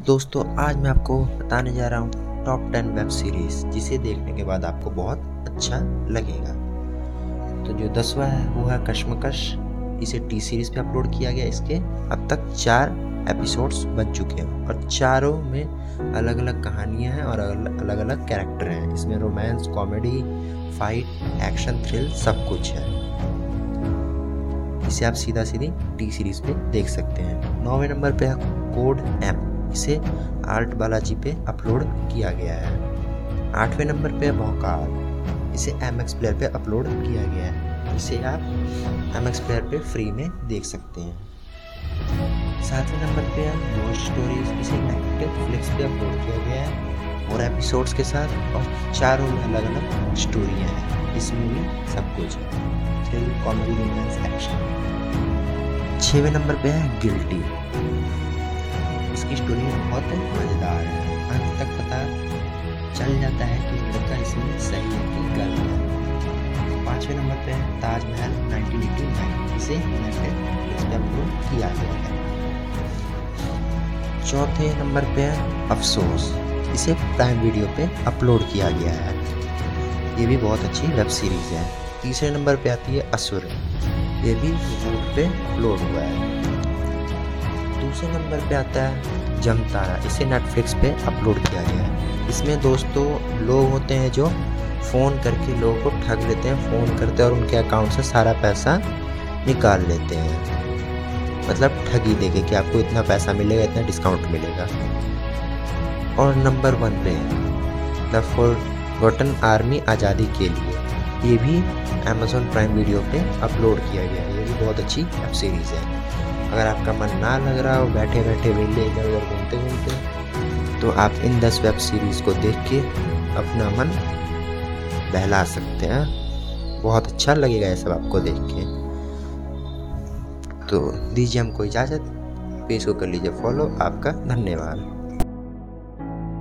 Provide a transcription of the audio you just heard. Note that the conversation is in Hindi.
दोस्तों, आज मैं आपको बताने जा रहा हूँ टॉप टेन वेब सीरीज़ जिसे देखने के बाद आपको बहुत अच्छा लगेगा। तो जो दसवा है, वो है कश्मकश। इसे टी सीरीज़ पे अपलोड किया गया। इसके अब तक चार एपिसोड्स बन चुके हैं और चारों में अलग अलग कहानियाँ हैं और अलग अलग कैरेक्टर हैं। इसमें romance comedy fight action thrill सब कुछ है। इसे आप सीधा सीधी टी सीरीज़ पे देख सकते हैं। नौवे नंबर पे है कोड एम इसे आर्ट बालाजी पे अपलोड किया गया है। आठवें नंबर पे भौकाल इसे एम एक्स प्लेयर पे अपलोड किया गया है। इसे आप एम एक्स प्लेयर पे फ्री में देख सकते हैं। सातवें नंबर पे है नो स्टोरीज इसे नेटफ्लिक्स पे अपलोड किया गया है और एपिसोड्स के साथ और चारों में अलग अलग स्टोरियाँ हैं इसमें भी सब कुछ थ्रिल कॉमेडी रोमांस एक्शन छवें नंबर पे है गिल्टी इसकी स्टोरी बहुत मज़ेदार है। अंत तक पता चल जाता है कि लड़का इसमें सही है कि गलत है। पाँचवें नंबर पे है, ताजमहल 1989 इसे नेटफ्लिक्स पे अपलोड किया गया है। चौथे नंबर पे है, अफसोस। इसे प्राइम वीडियो पे अपलोड किया गया है। ये भी बहुत अच्छी वेब सीरीज़ है। तीसरे नंबर पे आती है असुर। ये भी यूट्यूब पे अपलोड हुआ है। दूसरे नंबर पे आता है जमतारा इसे नेटफ्लिक्स पे अपलोड किया गया है। इसमें दोस्तों लोग होते हैं जो फ़ोन करके लोगों को ठग लेते हैं फ़ोन करते हैं और उनके अकाउंट से सारा पैसा निकाल लेते हैं। मतलब ठगी देके कि आपको इतना पैसा मिलेगा, इतना डिस्काउंट मिलेगा। और नंबर वन पे द फॉरगॉटन आर्मी आज़ादी के लिए। ये भी अमेजोन प्राइम वीडियो पे अपलोड किया गया है। ये भी बहुत अच्छी वेब सीरीज़ है। अगर आपका मन ना लग रहा हो बैठे बैठे वेले इधर उधर घूमते घूमते तो आप इन दस वेब सीरीज़ को देख के अपना मन बहला सकते हैं। बहुत अच्छा लगेगा ये सब आपको देख के। तो दीजिए हमको इजाज़त पेश को कर लीजिए फॉलो आपका धन्यवाद।